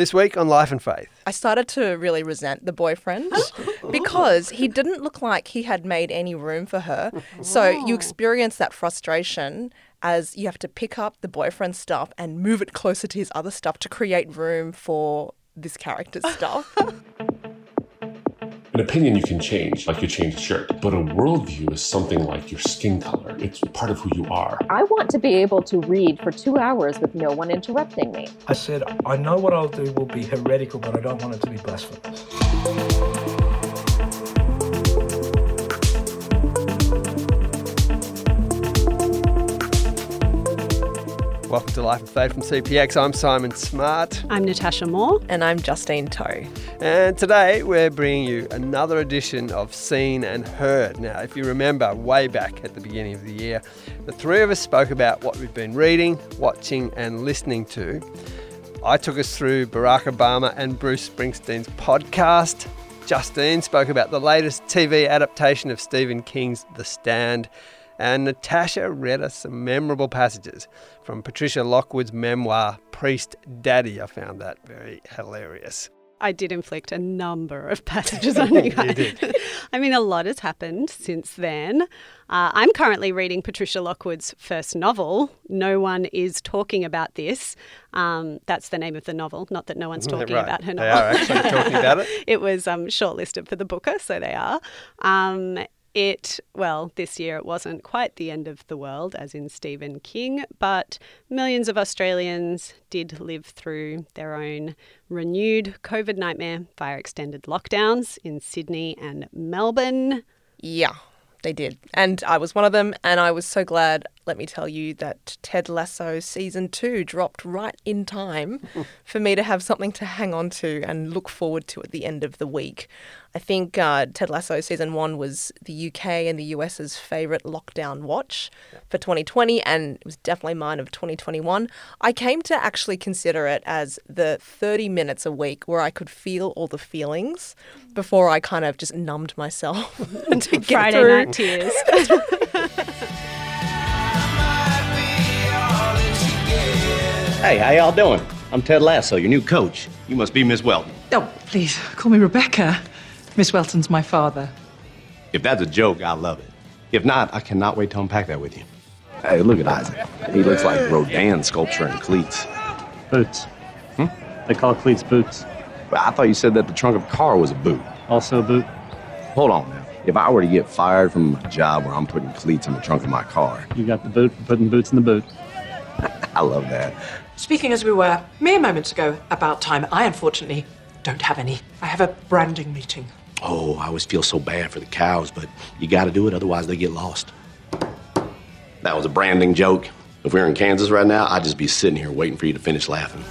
This week on Life and Faith. I started to really resent the boyfriend because he didn't look like he had made any room for her. So you oh. experience that frustration as you have to pick up the boyfriend's stuff and move it closer to his other stuff to create room for this character's stuff. An opinion you can change, like you change a shirt, but a worldview is something like your skin color. It's part of who you are. I want to be able to read for two hours with no one interrupting me. I said, I know what I'll do will be heretical, but I don't want it to be blasphemous. Welcome to Life and Faith from CPX. I'm Simon Smart. I'm Natasha Moore. and I'm Justine Toh. And today we're bringing you another edition of Seen and Heard. Now, if you remember way back at the beginning of the year, the three of us spoke about what we've been reading, watching, and listening to. I took us through Barack Obama and Bruce Springsteen's podcast. Justine spoke about the latest TV adaptation of Stephen King's The Stand. And Natasha read us some memorable passages from Patricia Lockwood's memoir, Priest Daddy. I found that very hilarious. I did inflict a number of passages on you guys. did. I mean, a lot has happened since then. Uh, I'm currently reading Patricia Lockwood's first novel. No one is talking about this. Um, that's the name of the novel. Not that no one's talking Right. about her novel. They are actually talking about it. it was um, shortlisted for the Booker, so they are. Um, it, well, this year it wasn't quite the end of the world, as in Stephen King, but millions of Australians did live through their own renewed COVID nightmare via extended lockdowns in Sydney and Melbourne. Yeah, they did. And I was one of them. And I was so glad, let me tell you, that Ted Lasso season two dropped right in time for me to have something to hang on to and look forward to at the end of the week. I think uh, Ted Lasso season one was the UK and the US's favourite lockdown watch for 2020, and it was definitely mine of 2021. I came to actually consider it as the 30 minutes a week where I could feel all the feelings before I kind of just numbed myself to get Friday through. night tears. Hey, how y'all doing? I'm Ted Lasso, your new coach. You must be Miss Welton. Oh, please, call me Rebecca. Miss Welton's my father. If that's a joke, I love it. If not, I cannot wait to unpack that with you. Hey, look at Isaac. He looks like Rodin sculpture in cleats. Boots. Hmm? They call cleats boots. But I thought you said that the trunk of a car was a boot. Also a boot. Hold on now. If I were to get fired from a job where I'm putting cleats in the trunk of my car, You got the boot for putting boots in the boot. I love that. Speaking as we were mere moments ago about time, I unfortunately don't have any. I have a branding meeting. Oh, I always feel so bad for the cows, but you gotta do it, otherwise they get lost. That was a branding joke. If we were in Kansas right now, I'd just be sitting here waiting for you to finish laughing.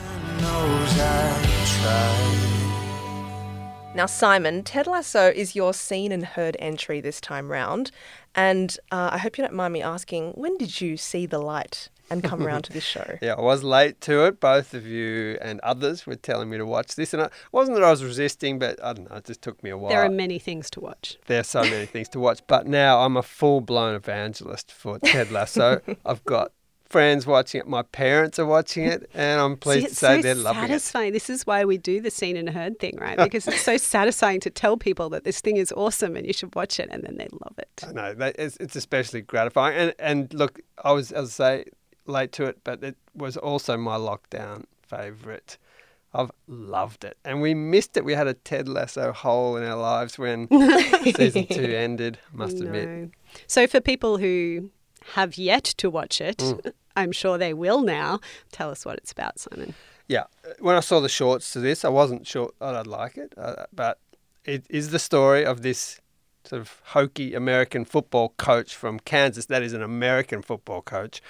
Now, Simon, Ted Lasso is your seen and heard entry this time round. And uh, I hope you don't mind me asking, when did you see the light and come around to this show? Yeah, I was late to it. Both of you and others were telling me to watch this, and it wasn't that I was resisting, but I don't know, it just took me a while. there are many things to watch. There are so many things to watch, but now I'm a full blown evangelist for Ted Lasso. I've got friends watching it, my parents are watching it, and I'm pleased See, to say so they're loving it. satisfying. This is why we do the seen and heard thing, right? Because it's so satisfying to tell people that this thing is awesome and you should watch it, and then they love it. I know it's, it's especially gratifying. And and look, I was as I say late to it, but it was also my lockdown favourite. I've loved it, and we missed it. We had a Ted Lasso hole in our lives when season two ended. I must admit, So for people who have yet to watch it, Mm. I'm sure they will now. Tell us what it's about, Simon. yeah. When I saw the shorts to this, I wasn't sure that I'd like it, uh, but it is the story of this sort of hokey American football coach from Kansas. That is an American football coach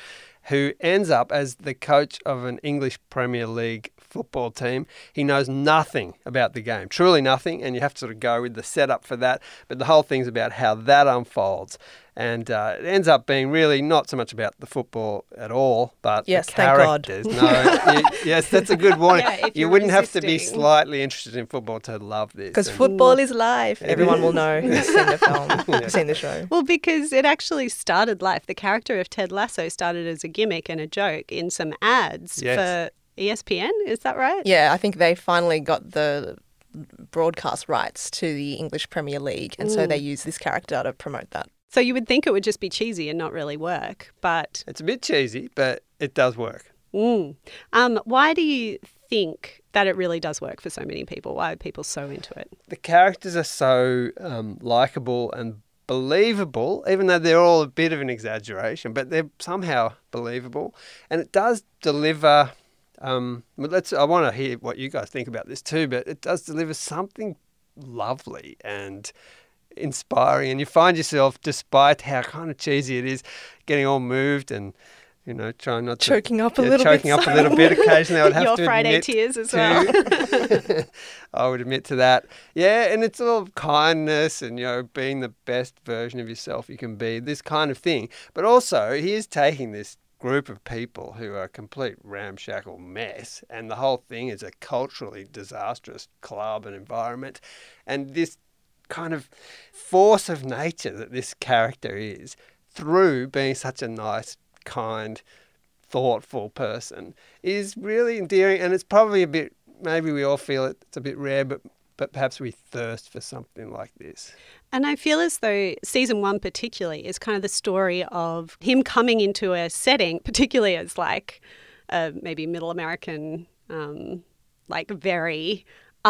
who ends up as the coach of an English Premier League football team. He knows nothing about the game, truly nothing, and you have to sort of go with the setup for that. But the whole thing's about how that unfolds. And uh, it ends up being really not so much about the football at all, but Yes, the thank God. characters. No, you- yes, that's a good warning. Yeah, you wouldn't have to be slightly interested in football to love this. Because football is life. Everyone will know who's seen the film, Yeah. seen the show. Well, because it actually started life. The character of Ted Lasso started as a gimmick and a joke in some ads Yes. for ESPN. Is that right? Yeah, I think they finally got the broadcast rights to the English Premier League, and so Mm. they use this character to promote that. So you would think it would just be cheesy and not really work, but It's a bit cheesy, but it does work. mm. um, why do you think that it really does work for so many people? Why are people so into it? The characters are so um, likable and believable, even though they're all a bit of an exaggeration, but they're somehow believable. And it does deliver. Um, but let's. I want to hear what you guys think about this too. But it does deliver something lovely and inspiring, and you find yourself, despite how kind of cheesy it is, getting all moved and. You know, trying not to Choking up a yeah, little bit, choking up a little bit occasionally. I would have Your to Friday admit tears as to. well. I would admit to that. Yeah, and it's all kindness and you know being the best version of yourself you can be. This kind of thing, but also he is taking this group of people who are a complete ramshackle mess, and the whole thing is a culturally disastrous club and environment, and this kind of force of nature that this character is through being such a nice, kind, thoughtful person is really endearing. And it's probably a bit maybe we all feel it, it's a bit rare but but perhaps we thirst for something like this. And I feel as though season one, particularly, is kind of the story of him coming into a setting, particularly as like a maybe middle American, um, like very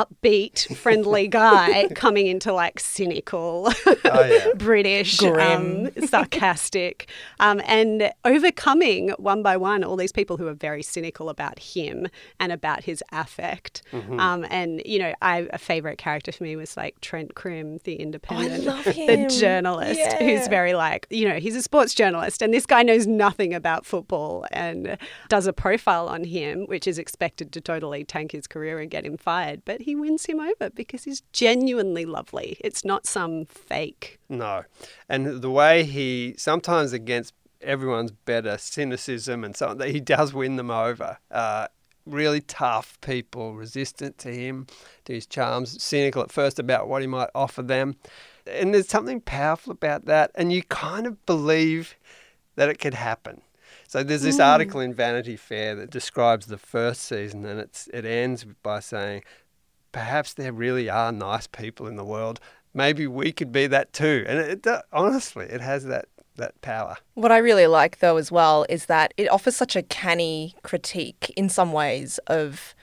upbeat, friendly guy coming into like cynical, yeah. British, Grim. um, sarcastic, um, and overcoming one by one all these people who are very cynical about him and about his affect. Mm-hmm. Um, and you know, I, a favorite character for me was like Trent Crimm, the Independent, love the journalist, Yeah. who's very like, you know, he's a sports journalist, and this guy knows nothing about football and does a profile on him, which is expected to totally tank his career and get him fired. But he wins him over because he's genuinely lovely. It's not some fake. no. And the way he sometimes against everyone's better cynicism and so on that he does win them over. Uh, really tough people resistant to him to his charms cynical at first about what he might offer them. And there's something powerful about that and you kind of believe that it could happen. So there's this article in Vanity Fair that describes the first season, and it's it ends by saying, perhaps there really are nice people in the world. Maybe we could be that too. And it, it honestly, it has that that power. What I really like, though, as well, is that it offers such a canny critique in some ways of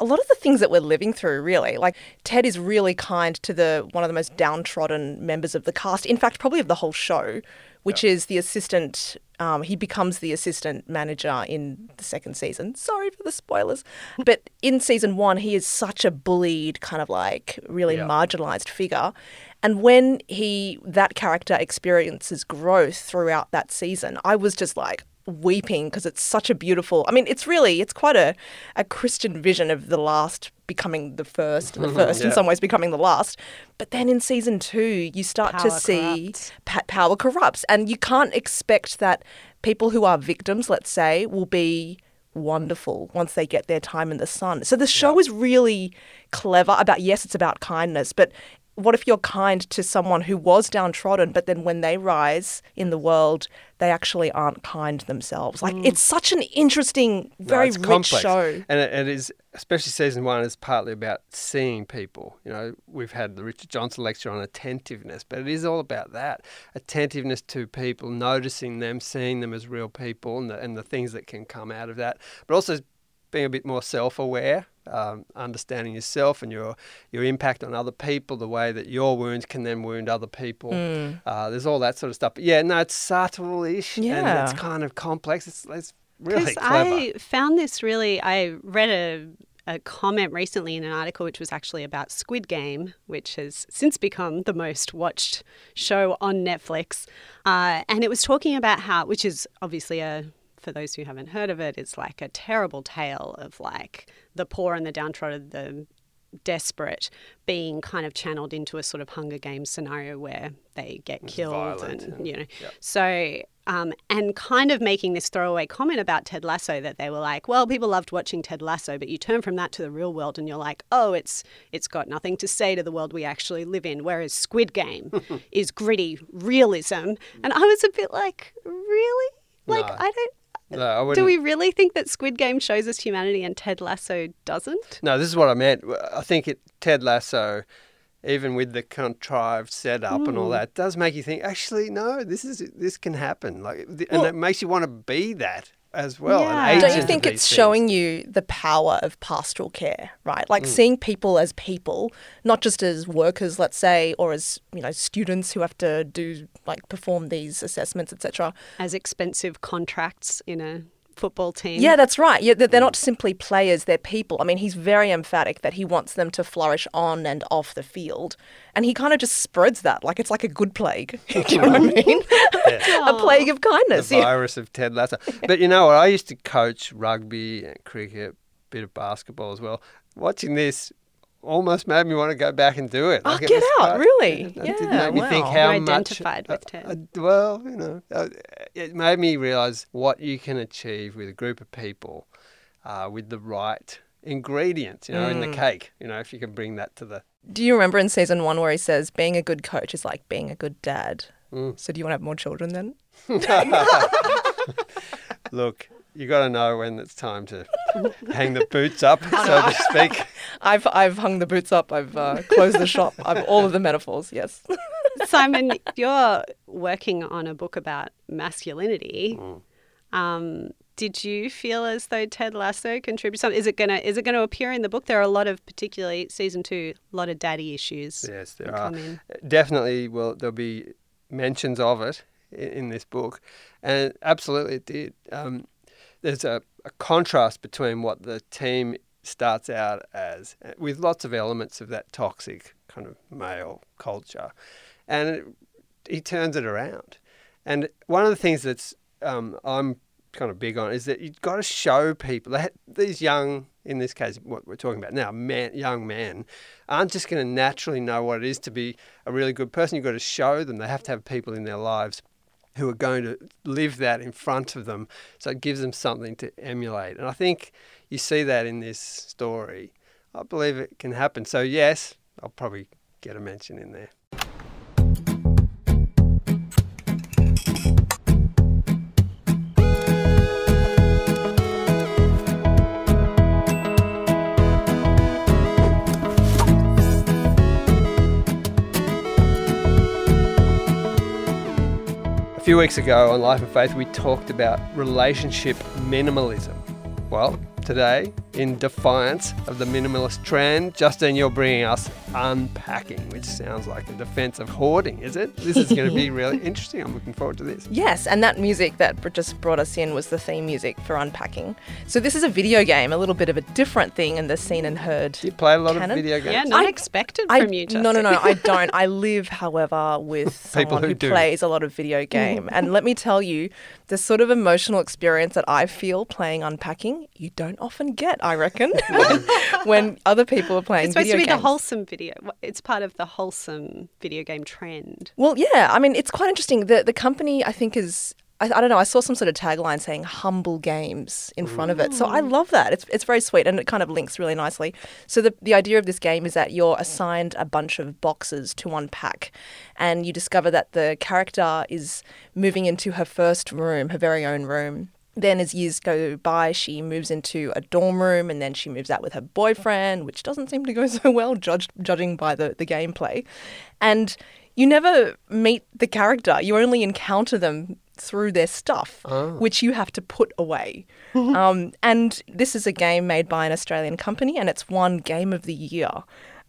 a lot of the things that we're living through, really. Like, Ted is really kind to the one of the most downtrodden members of the cast, in fact, probably of the whole show, which is the assistant. Um, he becomes the assistant manager in the second season. Sorry for the spoilers. But in season one, he is such a bullied, kind of like really Yeah. marginalized figure. And when he that character experiences growth throughout that season, I was just like weeping because it's such a beautiful. I mean, it's really it's quite a a Christian vision of the last becoming the first, and the mm-hmm. first in some ways becoming the last. But then in season two, you start to see corrupts. pa- power corrupts, and you can't expect that people who are victims, let's say, will be wonderful once they get their time in the sun. So the show is really clever about yes, it's about kindness, but what if you're kind to someone who was downtrodden, but then when they rise in the world, they actually aren't kind themselves? Like mm. it's such an interesting, very it's rich complex. show. And it, it is, especially season one, is partly about seeing people. You know, we've had the Richard Johnson lecture on attentiveness, but it is all about that attentiveness to people, noticing them, seeing them as real people, and the, and the things that can come out of that. But also being a bit more self-aware, um, understanding yourself and your your impact on other people, the way that your wounds can then wound other people. Uh, there's all that sort of stuff. But yeah, no, it's subtle-ish and Yeah. it's kind of complex. It's, it's really clever. I found this really, I read a, a comment recently in an article which was actually about Squid Game, which has since become the most watched show on Netflix. Uh, and it was talking about how, which is obviously a, for those who haven't heard of it, it's like a terrible tale of like the poor and the downtrodden, the desperate being kind of channeled into a sort of Hunger Games scenario where they get killed violent and, and- you know. Yep. So, um, and kind of making this throwaway comment about Ted Lasso that they were like, well, people loved watching Ted Lasso, but you turn from that to the real world and you're like, oh, it's it's got nothing to say to the world we actually live in. Whereas Squid Game is gritty realism, and I was a bit like, really, like No. I don't. No, I Do we really think that Squid Game shows us humanity and Ted Lasso doesn't? No, this is what I meant. I think it Ted Lasso, even with the contrived setup and all Mm. that, does make you think. Actually, no, this is this can happen. Like, and Well- it makes you want to be that as well. an Yeah. Don't you think it's things. showing you the power of pastoral care, right? Mm. Like seeing people as people, not just as workers, let's say, or as you know students who have to do like perform these assessments, etc. As expensive contracts in a football team. Yeah, that's right. Yeah, they're they're not simply players; they're people. I mean, he's very emphatic that he wants them to flourish on and off the field, and he kind of just spreads that like it's like a good plague. Do you know what I mean? a plague of kindness. the yeah. virus of Ted Lasso. But you know what? I used to coach rugby and cricket, a bit of basketball as well. Watching this almost made me want to go back and do it. Oh, Like, it get was out, quite- really? It, Yeah, did make me think wow. how You much identified with Ted. uh, well, you know, uh, it made me realise what you can achieve with a group of people uh, with the right ingredients. You know, in the Mm. cake. You know, if you can bring that to the Do you remember in season one where he says being a good coach is like being a good dad? Mm. So do you want to have more children then? look. You got to know when it's time to hang the boots up, so to speak. I've I've hung the boots up. I've uh, closed the shop. I've all of the metaphors. Yes. Simon, you're working on a book about masculinity. Um, did you feel as though Ted Lasso contributed something? Is it gonna is it gonna appear in the book? There are a lot of, particularly season two, a lot of daddy issues. Yes, there are. come in. Definitely, well, there'll be mentions of it i- in this book, and absolutely it did. Um, there's a, a contrast between what the team starts out as, uh, with lots of elements of that toxic kind of male culture, and it, he turns it around. And one of the things that's um, I'm kind of big on is that you've got to show people that these young, in this case, what we're talking about now, man, young men, aren't just going to naturally know what it is to be a really good person. You've got to show them. They have to have people in their lives who are going to live that in front of them. So it gives them something to emulate. And I think you see that in this story. I believe it can happen. So, yes, I'll probably get a mention in there. Few weeks ago on Life and Faith, we talked about relationship minimalism. Well, today, in defiance of the minimalist trend, Justine, you're bringing us unpacking, which sounds like a defense of hoarding, is it? This is going to be really interesting. I'm looking forward to this. Yes, and that music that just brought us in was the theme music for Unpacking. So this is a video game, a little bit of a different thing in the seen and heard. Do you play a lot Canon? of video games? Yeah, not I- expected I, from you, Justin. no, no, no, I don't. I live, however, with People someone who who, plays a lot of video mm-hmm. game. and let me tell you, the sort of emotional experience that I feel playing Unpacking, you don't often get, I reckon, when other people are playing It's supposed to be games. the wholesome video. It's part of the wholesome video game trend. Well, yeah. I mean, it's quite interesting. The the company, I think, is. I, I don't know. I saw some sort of tagline saying "humble games" in front of it, so I love that. It's it's very sweet, and it kind of links really nicely. So the the idea of this game is that you're assigned a bunch of boxes to unpack, and you discover that the character is moving into her first room, her very own room. Then, as years go by, she moves into a dorm room and then she moves out with her boyfriend, which doesn't seem to go so well, judged, judging by the, the gameplay. And you never meet the character, you only encounter them through their stuff, which you have to put away. um, and this is a game made by an Australian company and it's won Game of the Year.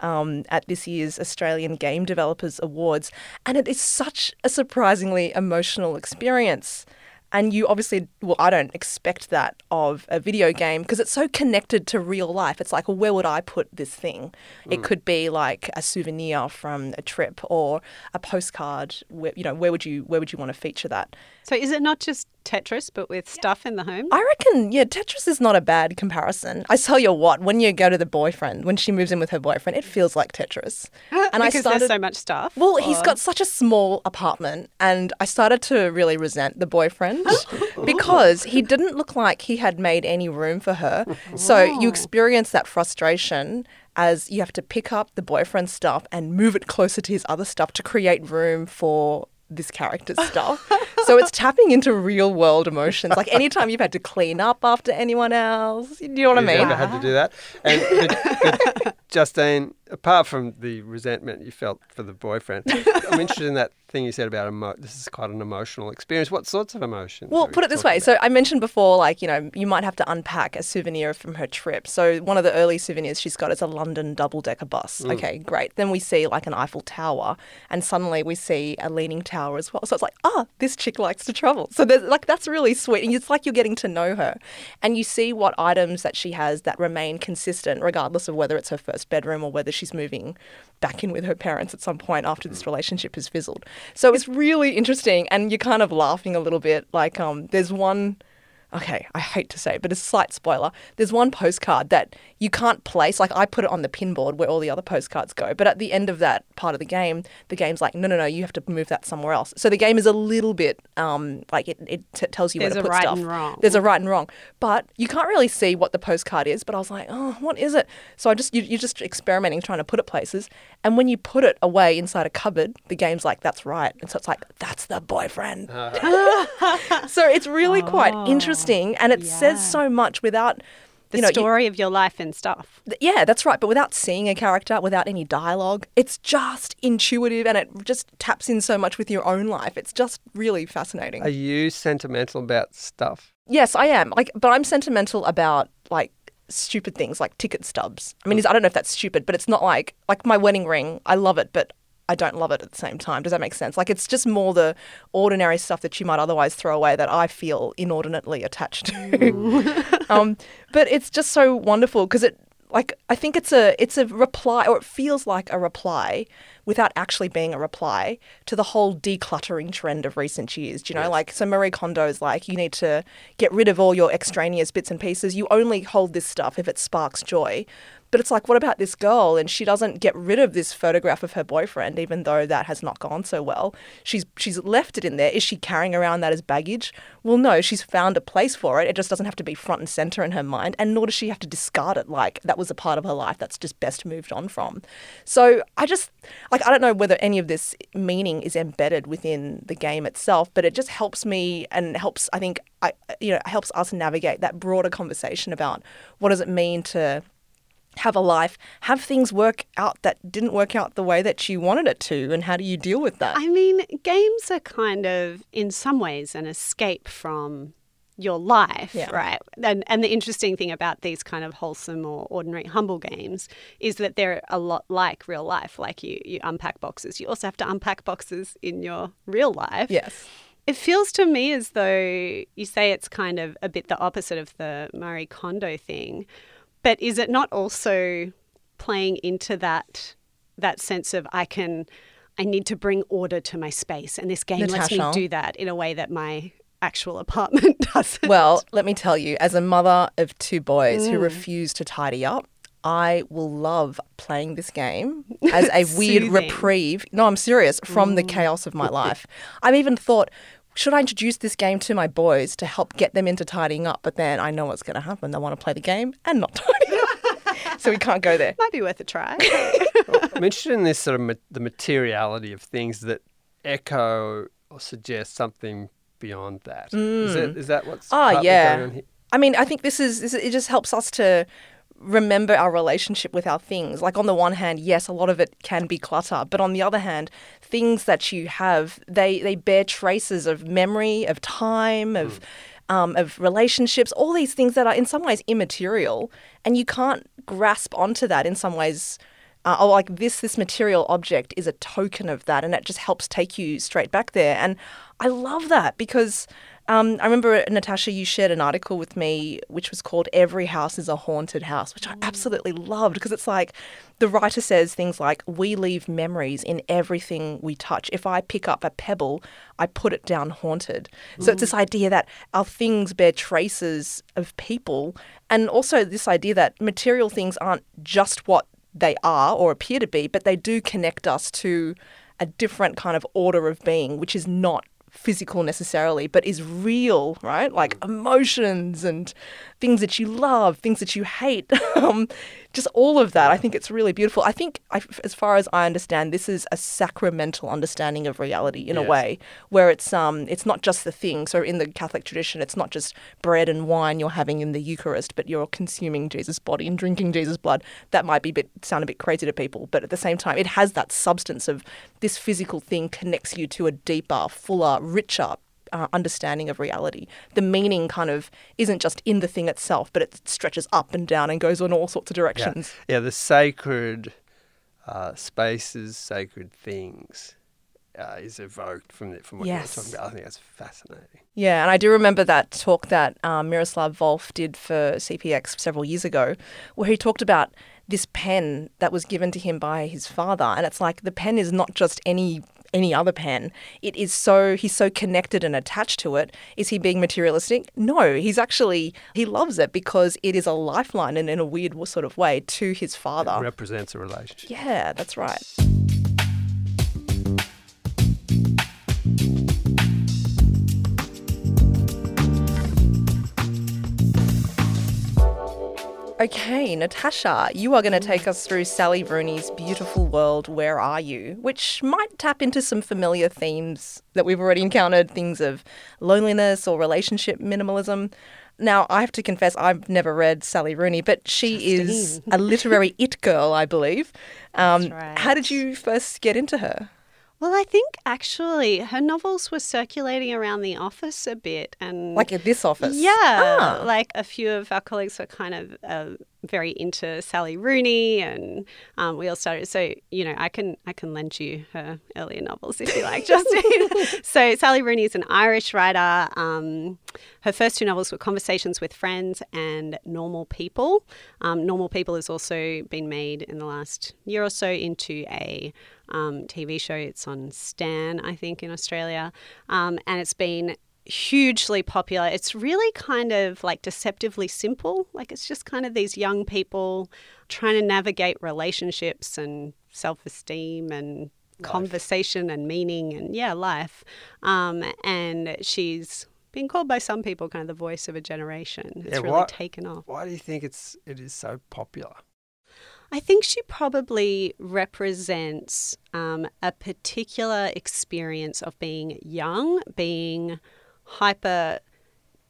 Um, at this year's Australian Game Developers Awards. And it is such a surprisingly emotional experience. And you obviously, well, I don't expect that of a video game because it's so connected to real life. It's like, well, where would I put this thing? It mm. could be like a souvenir from a trip or a postcard. Where, you know, where would you where would you want to feature that? So is it not just Tetris, but with stuff in the home? I reckon, yeah, Tetris is not a bad comparison. I tell you what, when you go to the boyfriend, when she moves in with her boyfriend, it feels like Tetris. And because I started, there's so much stuff. Well, he's got such a small apartment, and I started to really resent the boyfriend because he didn't look like he had made any room for her. So you experience that frustration as you have to pick up the boyfriend's stuff and move it closer to his other stuff to create room for this character's stuff. so it's tapping into real world emotions. Like anytime you've had to clean up after anyone else, Do you know what I You've mean? ever had to do that? And but, but Justine, apart from the resentment you felt for the boyfriend, I'm interested in that thing you said about emo- this is quite an emotional experience. What sorts of emotions? Well, put it this way. about? So I mentioned before, like, you know, you might have to unpack a souvenir from her trip. So one of the early souvenirs she's got is a London double decker bus. Mm. Okay, great. Then we see like an Eiffel Tower, and suddenly we see a leaning tower as well. So it's like, ah, this chick likes to travel. So there's like that's really sweet. And it's like you're getting to know her. And you see what items that she has that remain consistent, regardless of whether it's her first bedroom or whether she's moving back in with her parents at some point after this relationship has fizzled. So it's really interesting and you're kind of laughing a little bit. Like um there's one okay, I hate to say it, but it's a slight spoiler. There's one postcard that you can't place. Like I put it on the pinboard where all the other postcards go. But at the end of that part of the game, the game's like, no, no, no, you have to move that somewhere else. So the game is a little bit um, like it, it t- tells you There's where to put right stuff. and wrong. There's a right and wrong, but you can't really see what the postcard is. But I was like, oh, what is it? So I just you, you're just experimenting, trying to put it places. And when you put it away inside a cupboard, the game's like, that's right. And so it's like, that's the boyfriend. so it's really quite interesting, and it says so much without. The you know, you- story of your life and stuff. Th- Yeah, that's right. But without seeing a character, without any dialogue, it's just intuitive and it just taps in so much with your own life. It's just really fascinating. Are you sentimental about stuff? yes, I am. Like, but I'm sentimental about like stupid things like ticket stubs. I mean, mm. I don't know if that's stupid, but it's not like like my wedding ring. I love it, but I don't love it at the same time. Does that make sense? Like, it's just more the ordinary stuff that you might otherwise throw away that I feel inordinately attached to. um, but it's just so wonderful because it like I think it's a it's a reply or it feels like a reply without actually being a reply to the whole decluttering trend of recent years. Do you know, like so Marie Kondo's like you need to get rid of all your extraneous bits and pieces. You only hold this stuff if it sparks joy. But it's like, what about this girl? And she doesn't get rid of this photograph of her boyfriend, even though that has not gone so well. She's she's left it in there. Is she carrying around that as baggage? Well, no. She's found a place for it. It just doesn't have to be front and center in her mind, and nor does she have to discard it like that was a part of her life that's just best moved on from. So I just like I don't know whether any of this meaning is embedded within the game itself, but it just helps me and helps I think I you know helps us navigate that broader conversation about what does it mean to have a life, have things work out that didn't work out the way that you wanted it to, and how do you deal with that? I mean, games are kind of, in some ways, an escape from your life, Yeah. right? And and the interesting thing about these kind of wholesome or ordinary humble games is that they're a lot like real life. Like you you unpack boxes. You also have to unpack boxes in your real life. yes. It feels to me as though you say it's kind of a bit the opposite of the Marie Kondo thing, but is it not also playing into that that sense of I can I need to bring order to my space and this game lets me do that in a way that my actual apartment doesn't. Well, let me tell you, as a mother of two boys Mm. who refuse to tidy up, I will love playing this game as a weird reprieve. No, I'm serious, from the chaos of my life. I've even thought, should I introduce this game to my boys to help get them into tidying up? But then I know what's going to happen. They want to play the game and not tidy up. so we can't go there. might be worth a try. I'm interested in this sort of ma- the materiality of things that echo or suggest something beyond that. Is mm. that is that what's Oh, partly yeah. going on here? I mean, I think this is, this, it just helps us to remember our relationship with our things. Like on the one hand, yes, a lot of it can be clutter, but on the other hand, things that you have, they they bear traces of memory, of time, of um, of relationships, all these things that are in some ways immaterial, and you can't grasp onto that in some ways. Uh, oh, like this, this material object is a token of that, and it just helps take you straight back there. And I love that because um, I remember, Natasha, you shared an article with me which was called Every House is a Haunted House, which I absolutely loved because it's like the writer says things like, We leave memories in everything we touch. If I pick up a pebble, I put it down haunted. So it's this idea that our things bear traces of people, and also this idea that material things aren't just what they are or appear to be, but they do connect us to a different kind of order of being, which is not physical necessarily, but is real, right? Like mm. emotions and things that you love, things that you hate, um, just all of that. I think it's really beautiful. I think, I, as far as I understand, this is a sacramental understanding of reality in a way, where it's um, it's not just the thing. So in the Catholic tradition, it's not just bread and wine you're having in the Eucharist, but you're consuming Jesus' body and drinking Jesus' blood. That might be a bit sound a bit crazy to people, but at the same time, it has that substance of this physical thing connects you to a deeper, fuller, richer uh, understanding of reality. The meaning kind of isn't just in the thing itself, but it stretches up and down and goes in all sorts of Yeah, directions. yeah the sacred uh, spaces, sacred things uh, is evoked from the, from what Yes. you're talking about. I think that's fascinating. Yeah, and I do remember that talk that um, Miroslav Volf did for CPX several years ago, where he talked about this pen that was given to him by his father, and it's like the pen is not just any any other pen. It is so he's so connected and attached to it. Is he being materialistic? No, he's actually he loves it because it is a lifeline and in a weird sort of way to his father. It represents a relationship. Yeah, that's right. Okay, Natasha, you are going to take us through Sally Rooney's beautiful world, Where Are You? which might tap into some familiar themes that we've already encountered things of loneliness or relationship minimalism. Now, I have to confess, I've never read Sally Rooney, but she is a literary it girl, I believe. Um, right. How did you first get into her? Well, I think actually her novels were circulating around the office a bit, and Like at this office? Yeah, Ah. like a few of our colleagues were kind of uh, very into Sally Rooney, and um, we all started. So you know, I can I can lend you her earlier novels if you like, Justine. so Sally Rooney is an Irish writer. Um, her first two novels were Conversations with Friends and Normal People. Um, Normal People has also been made in the last year or so into a um, TV show. It's on Stan, I think, in Australia, um, and it's been hugely popular. It's really kind of like deceptively simple. Like it's just kind of these young people trying to navigate relationships and self esteem and conversation and meaning and yeah, life. Um, and she's been called by some people kind of the voice of a generation. It's Yeah, really what- taken off. Why do you think it's it is so popular? I think she probably represents um, a particular experience of being young, being hyper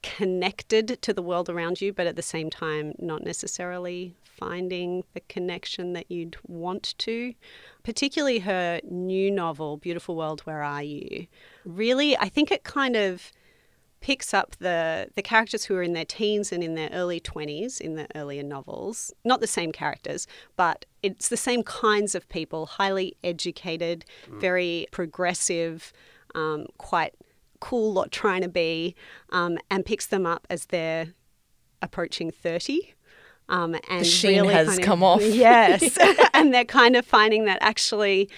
connected to the world around you, but at the same time, not necessarily finding the connection that you'd want to. Particularly her new novel, Beautiful World, Where Are You? Really, I think it kind of picks up the the characters who are in their teens and in their early 20s in the earlier novels not the same characters but it's the same kinds of people highly educated very progressive um, quite cool lot trying to be um, and picks them up as they're approaching 30 um, and sheen really has kind of- come off. Yes, and they're kind of finding that actually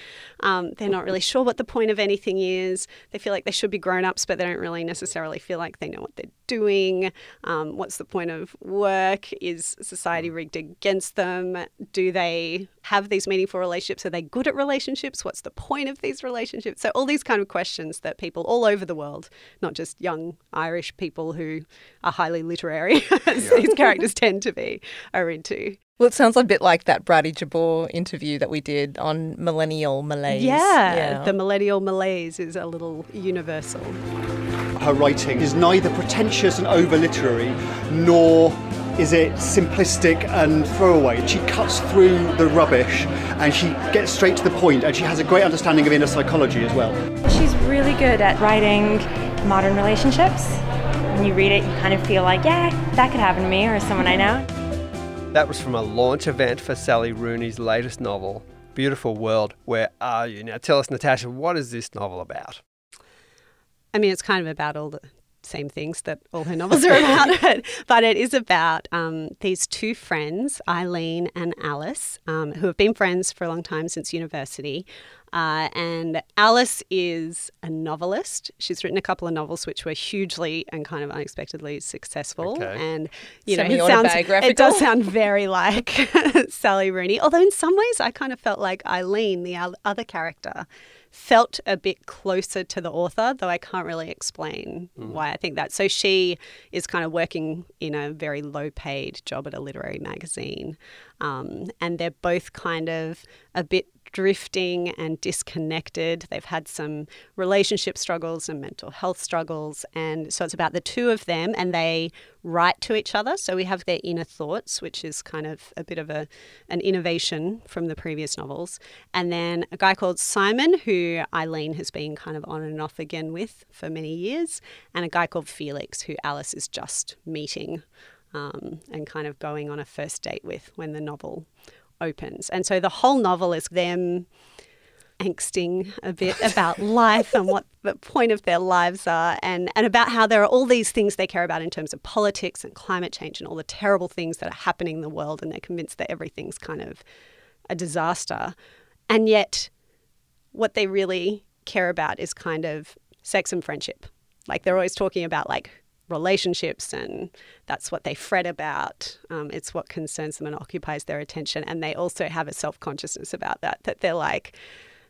um, they're not really sure what the point of anything is. They feel like they should be grown ups, but they don't really necessarily feel like they know what they're doing. Um, what's the point of work? Is society rigged against them? Do they have these meaningful relationships? Are they good at relationships? What's the point of these relationships? So all these kind of questions that people all over the world, not just young Irish people who are highly literary, as these characters tend to be, are into. Well, it sounds a bit like that Brady Jabor interview that we did on millennial malaise. Yeah, the millennial malaise is a little universal. Her writing is neither pretentious and over literary, nor is it simplistic and throwaway. She cuts through the rubbish and she gets straight to the point, and she has a great understanding of inner psychology as well. She's really good at writing modern relationships. When you read it, you kind of feel like, yeah, that could happen to me or someone I know. That was from a launch event for Sally Rooney's latest novel, Beautiful World, Where Are You? Now tell us, Natasha, what is this novel about? I mean, it's kind of about all the same things that all her novels are about, but, but it is about um, these two friends, Eileen and Alice, um, who have been friends for a long time since university. Uh, and Alice is a novelist. She's written a couple of novels which were hugely and kind of unexpectedly successful. Okay. And you know, it sounds it does sound very like Sally Rooney. Although in some ways, I kind of felt like Eileen, the other character, felt a bit closer to the author, though I can't really explain why I think that. So she is kind of working in a very low paid job at a literary magazine. Um, and they're both kind of a bit drifting and disconnected. They've had some relationship struggles and mental health struggles. And so it's about the two of them, and they write to each other. So we have their inner thoughts, which is kind of a bit of a, an innovation from the previous novels. And then a guy called Simon, who Eileen has been kind of on and off again with for many years, and a guy called Felix, who Alice is just meeting um, and kind of going on a first date with when the novel opens. And so the whole novel is them angsting a bit about life and what the point of their lives are and, and about how there are all these things they care about in terms of politics and climate change and all the terrible things that are happening in the world and they're convinced that everything's kind of a disaster. And yet what they really care about is kind of sex and friendship. Like they're always talking about like relationships and that's what they fret about. Um, it's what concerns them and occupies their attention. And they also have a self consciousness about that, that they're like,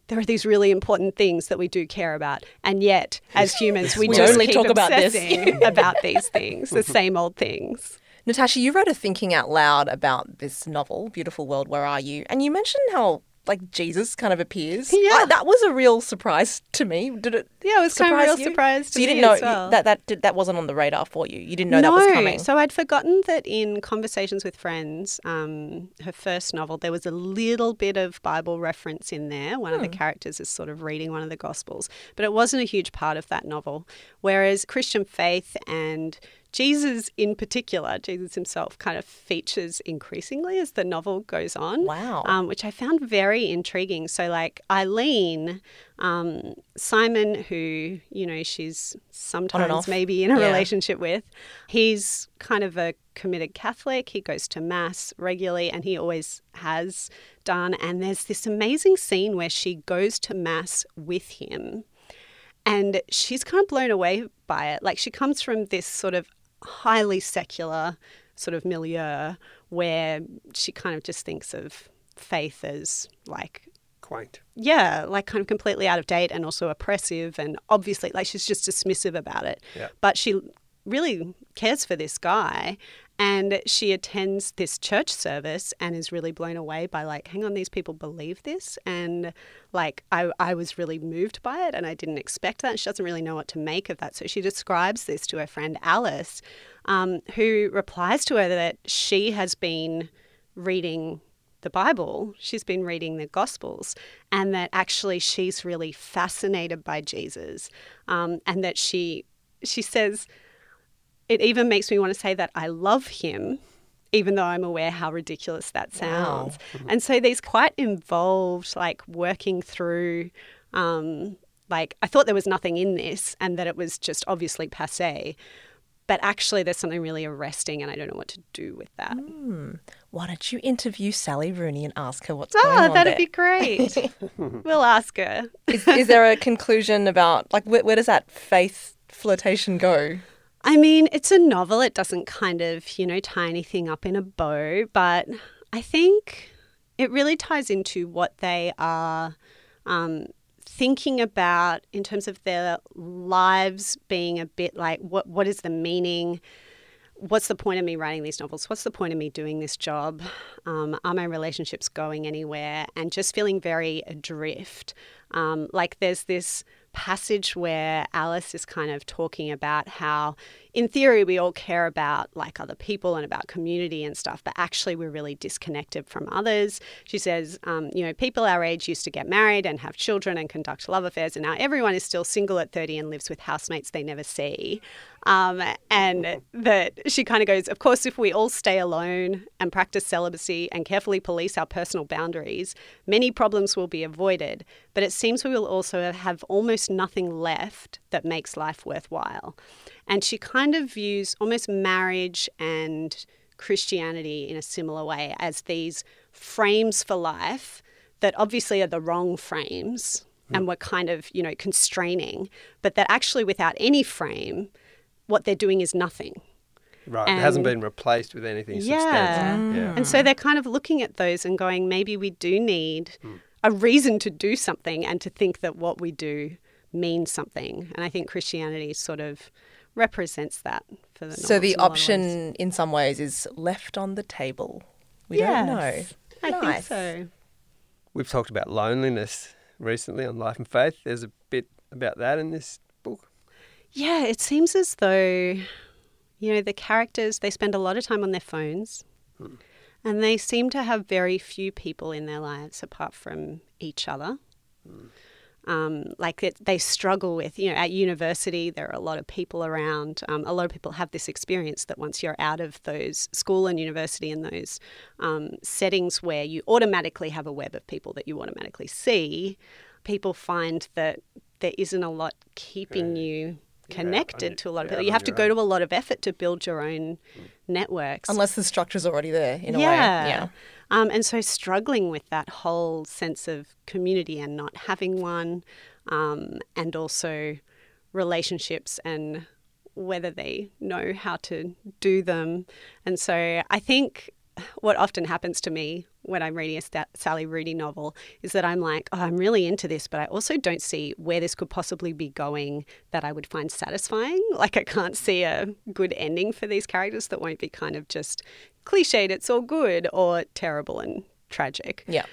there are these really important things that we do care about. And yet, as humans, we, We just only talk about this. about these things, the same old things. Natasha, you wrote a thinking out loud about this novel, Beautiful World, Where Are You? And you mentioned how like Jesus kind of appears. Yeah, that was a real surprise to me. Did it? Yeah, it was kind of a real you? surprise to So you didn't know well. that that did, that wasn't on the radar for you. You didn't know that was coming. So I'd forgotten that in Conversations with Friends, um, her first novel, there was a little bit of Bible reference in there. One of the Hmm. characters is sort of reading one of the Gospels, but it wasn't a huge part of that novel. Whereas Christian faith and Jesus, in particular, Jesus himself, kind of features increasingly as the novel goes on. Wow. Um, which I found very intriguing. So, like Eileen, um, Simon, who, you know, she's sometimes maybe in a Yeah. relationship with, he's kind of a committed Catholic. He goes to Mass regularly and he always has done. And there's this amazing scene where she goes to Mass with him and she's kind of blown away by it. Like she comes from this sort of highly secular sort of milieu where she kind of just thinks of faith as like quaint. yeah, like kind of completely out of date and also oppressive and obviously like she's just dismissive about it. Yeah. But she really cares for this guy and she attends this church service and is really blown away by like hang on these people believe this. And like I, I was really moved by it and i didn't expect that. She doesn't really know what to make of that. So she describes this to her friend alice um, who replies to her that she has been reading the bible. She's been reading the gospels and that actually she's really fascinated by jesus um, and that she she says it even makes me want to say that I love him, even though I'm aware how ridiculous that sounds. Mm-hmm. And so these quite involved, like working through, um, like I thought there was nothing in this and that it was just obviously passe. But actually, there's something really arresting, and I don't know what to do with that. Hmm. Why don't you interview Sally Rooney and ask her what's ah, going on? Oh, that'd there? be great. we'll ask her. is, is there a conclusion about like where, where does that faith flirtation go? I mean, it's a novel. It doesn't kind of, you know, tie anything up in a bow, but I think it really ties into what they are um, thinking about in terms of their lives being a bit like what what is the meaning? What's the point of me writing these novels? What's the point of me doing this job? Um, are my relationships going anywhere? And just feeling very adrift. Um, like there's this passage where Alice is kind of talking about how, in theory, we all care about like other people and about community and stuff, but actually we're really disconnected from others. She says, um, you know, people our age used to get married and have children and conduct love affairs, and now everyone is still single at 30 and lives with housemates they never see. Um, and that she kind of goes, of course, if we all stay alone and practice celibacy and carefully police our personal boundaries, many problems will be avoided. But it seems we will also have almost nothing left that makes life worthwhile. And she kind of views almost marriage and Christianity in a similar way as these frames for life that obviously are the wrong frames hmm. and were kind of, you know, constraining, but that actually without any frame, what they're doing is nothing. Right. it hasn't been replaced with anything Yeah. substantive. Yeah. And so they're kind of looking at those and going, maybe we do need hmm. a reason to do something and to think that what we do means something. And I think Christianity sort of represents that for the So the novels in a lot of ways. option, in some ways, is left on the table. We don't know. Yes, I think so. We've talked about loneliness recently on Life and Faith. There's a bit about that in this book. Yeah, it seems as though, you know, the characters, they spend a lot of time on their phones hmm. and they seem to have very few people in their lives apart from each other. Hmm. Um, like it, they struggle with, you know, at university, there are a lot of people around. Um, a lot of people have this experience that once you're out of those school and university and those um, settings where you automatically have a web of people that you automatically see, people find that there isn't a lot keeping you connected to a lot of you're people. out You have to your go to a lot of effort to build your own networks. Unless the structure's already there, in a way. Yeah. Um, and so struggling with that whole sense of community and not having one, um, and also relationships and whether they know how to do them. And so I think what often happens to me when I'm reading a Sta- Sally Rooney novel is that I'm like, oh, I'm really into this, but I also don't see where this could possibly be going that I would find satisfying. Like, I can't see a good ending for these characters that won't be kind of just cliched, it's all good, or terrible and tragic. Yeah.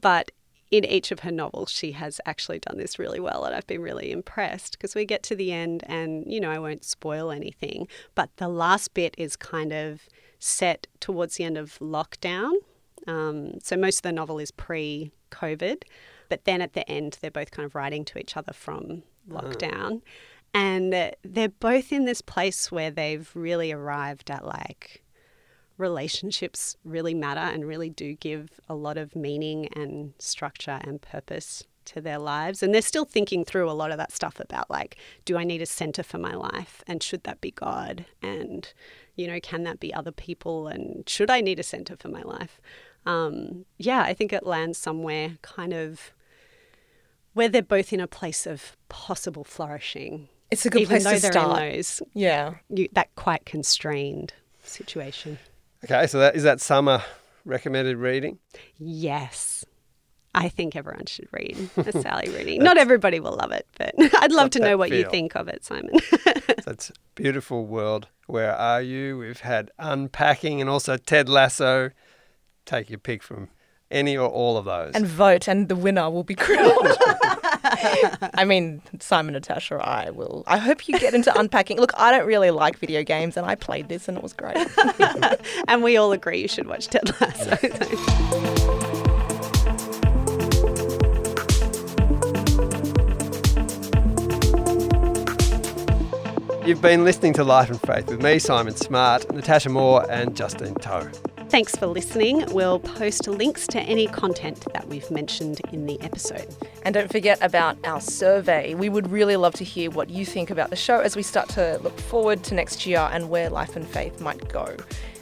But in each of her novels, she has actually done this really well, and I've been really impressed because we get to the end, and you know, I won't spoil anything, but the last bit is kind of set towards the end of lockdown. Um, so most of the novel is pre COVID, but then at the end, they're both kind of writing to each other from lockdown. And uh, they're both in this place where they've really arrived at like relationships really matter and really do give a lot of meaning and structure and purpose to their lives. And they're still thinking through a lot of that stuff about like, do I need a center for my life? And should that be God? And, you know, can that be other people? And should I need a center for my life? Um, yeah, I think it lands somewhere kind of where they're both in a place of possible flourishing. It's a good even place though to they're start. In those, Yeah. you, that quite constrained situation. Okay, so that is that summer recommended reading. Yes. I think everyone should read a Sally Rooney. Not everybody will love it, but I'd love to know that what you think of it, Simon. That's beautiful world. Where are you? We've had unpacking and also Ted Lasso. Take your pick from any or all of those. And vote, and the winner will be crowned. I mean, Simon, Natasha, I will. I hope you get into unpacking. Look, I don't really like video games, and I played this, and it was great. and we all agree you should watch Ted Lasso. You've been listening to Life and Faith with me, Simon Smart, Natasha Moore, and Justine Toh. Thanks for listening. We'll post links to any content that we've mentioned in the episode. And don't forget about our survey. We would really love to hear what you think about the show as we start to look forward to next year and where life and faith might go.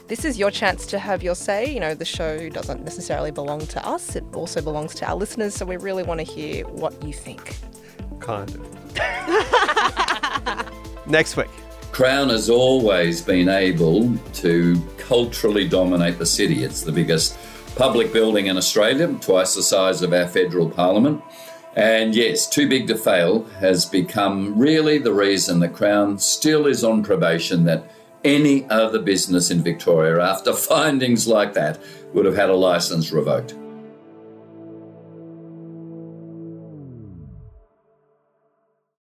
This is your chance to have your say. You know, the show doesn't necessarily belong to us, it also belongs to our listeners. So we really want to hear what you think. Kind of. Next week. Crown has always been able to culturally dominate the city. It's the biggest public building in Australia, twice the size of our federal parliament. And yes, Too Big to Fail has become really the reason the Crown still is on probation that any other business in Victoria, after findings like that, would have had a licence revoked.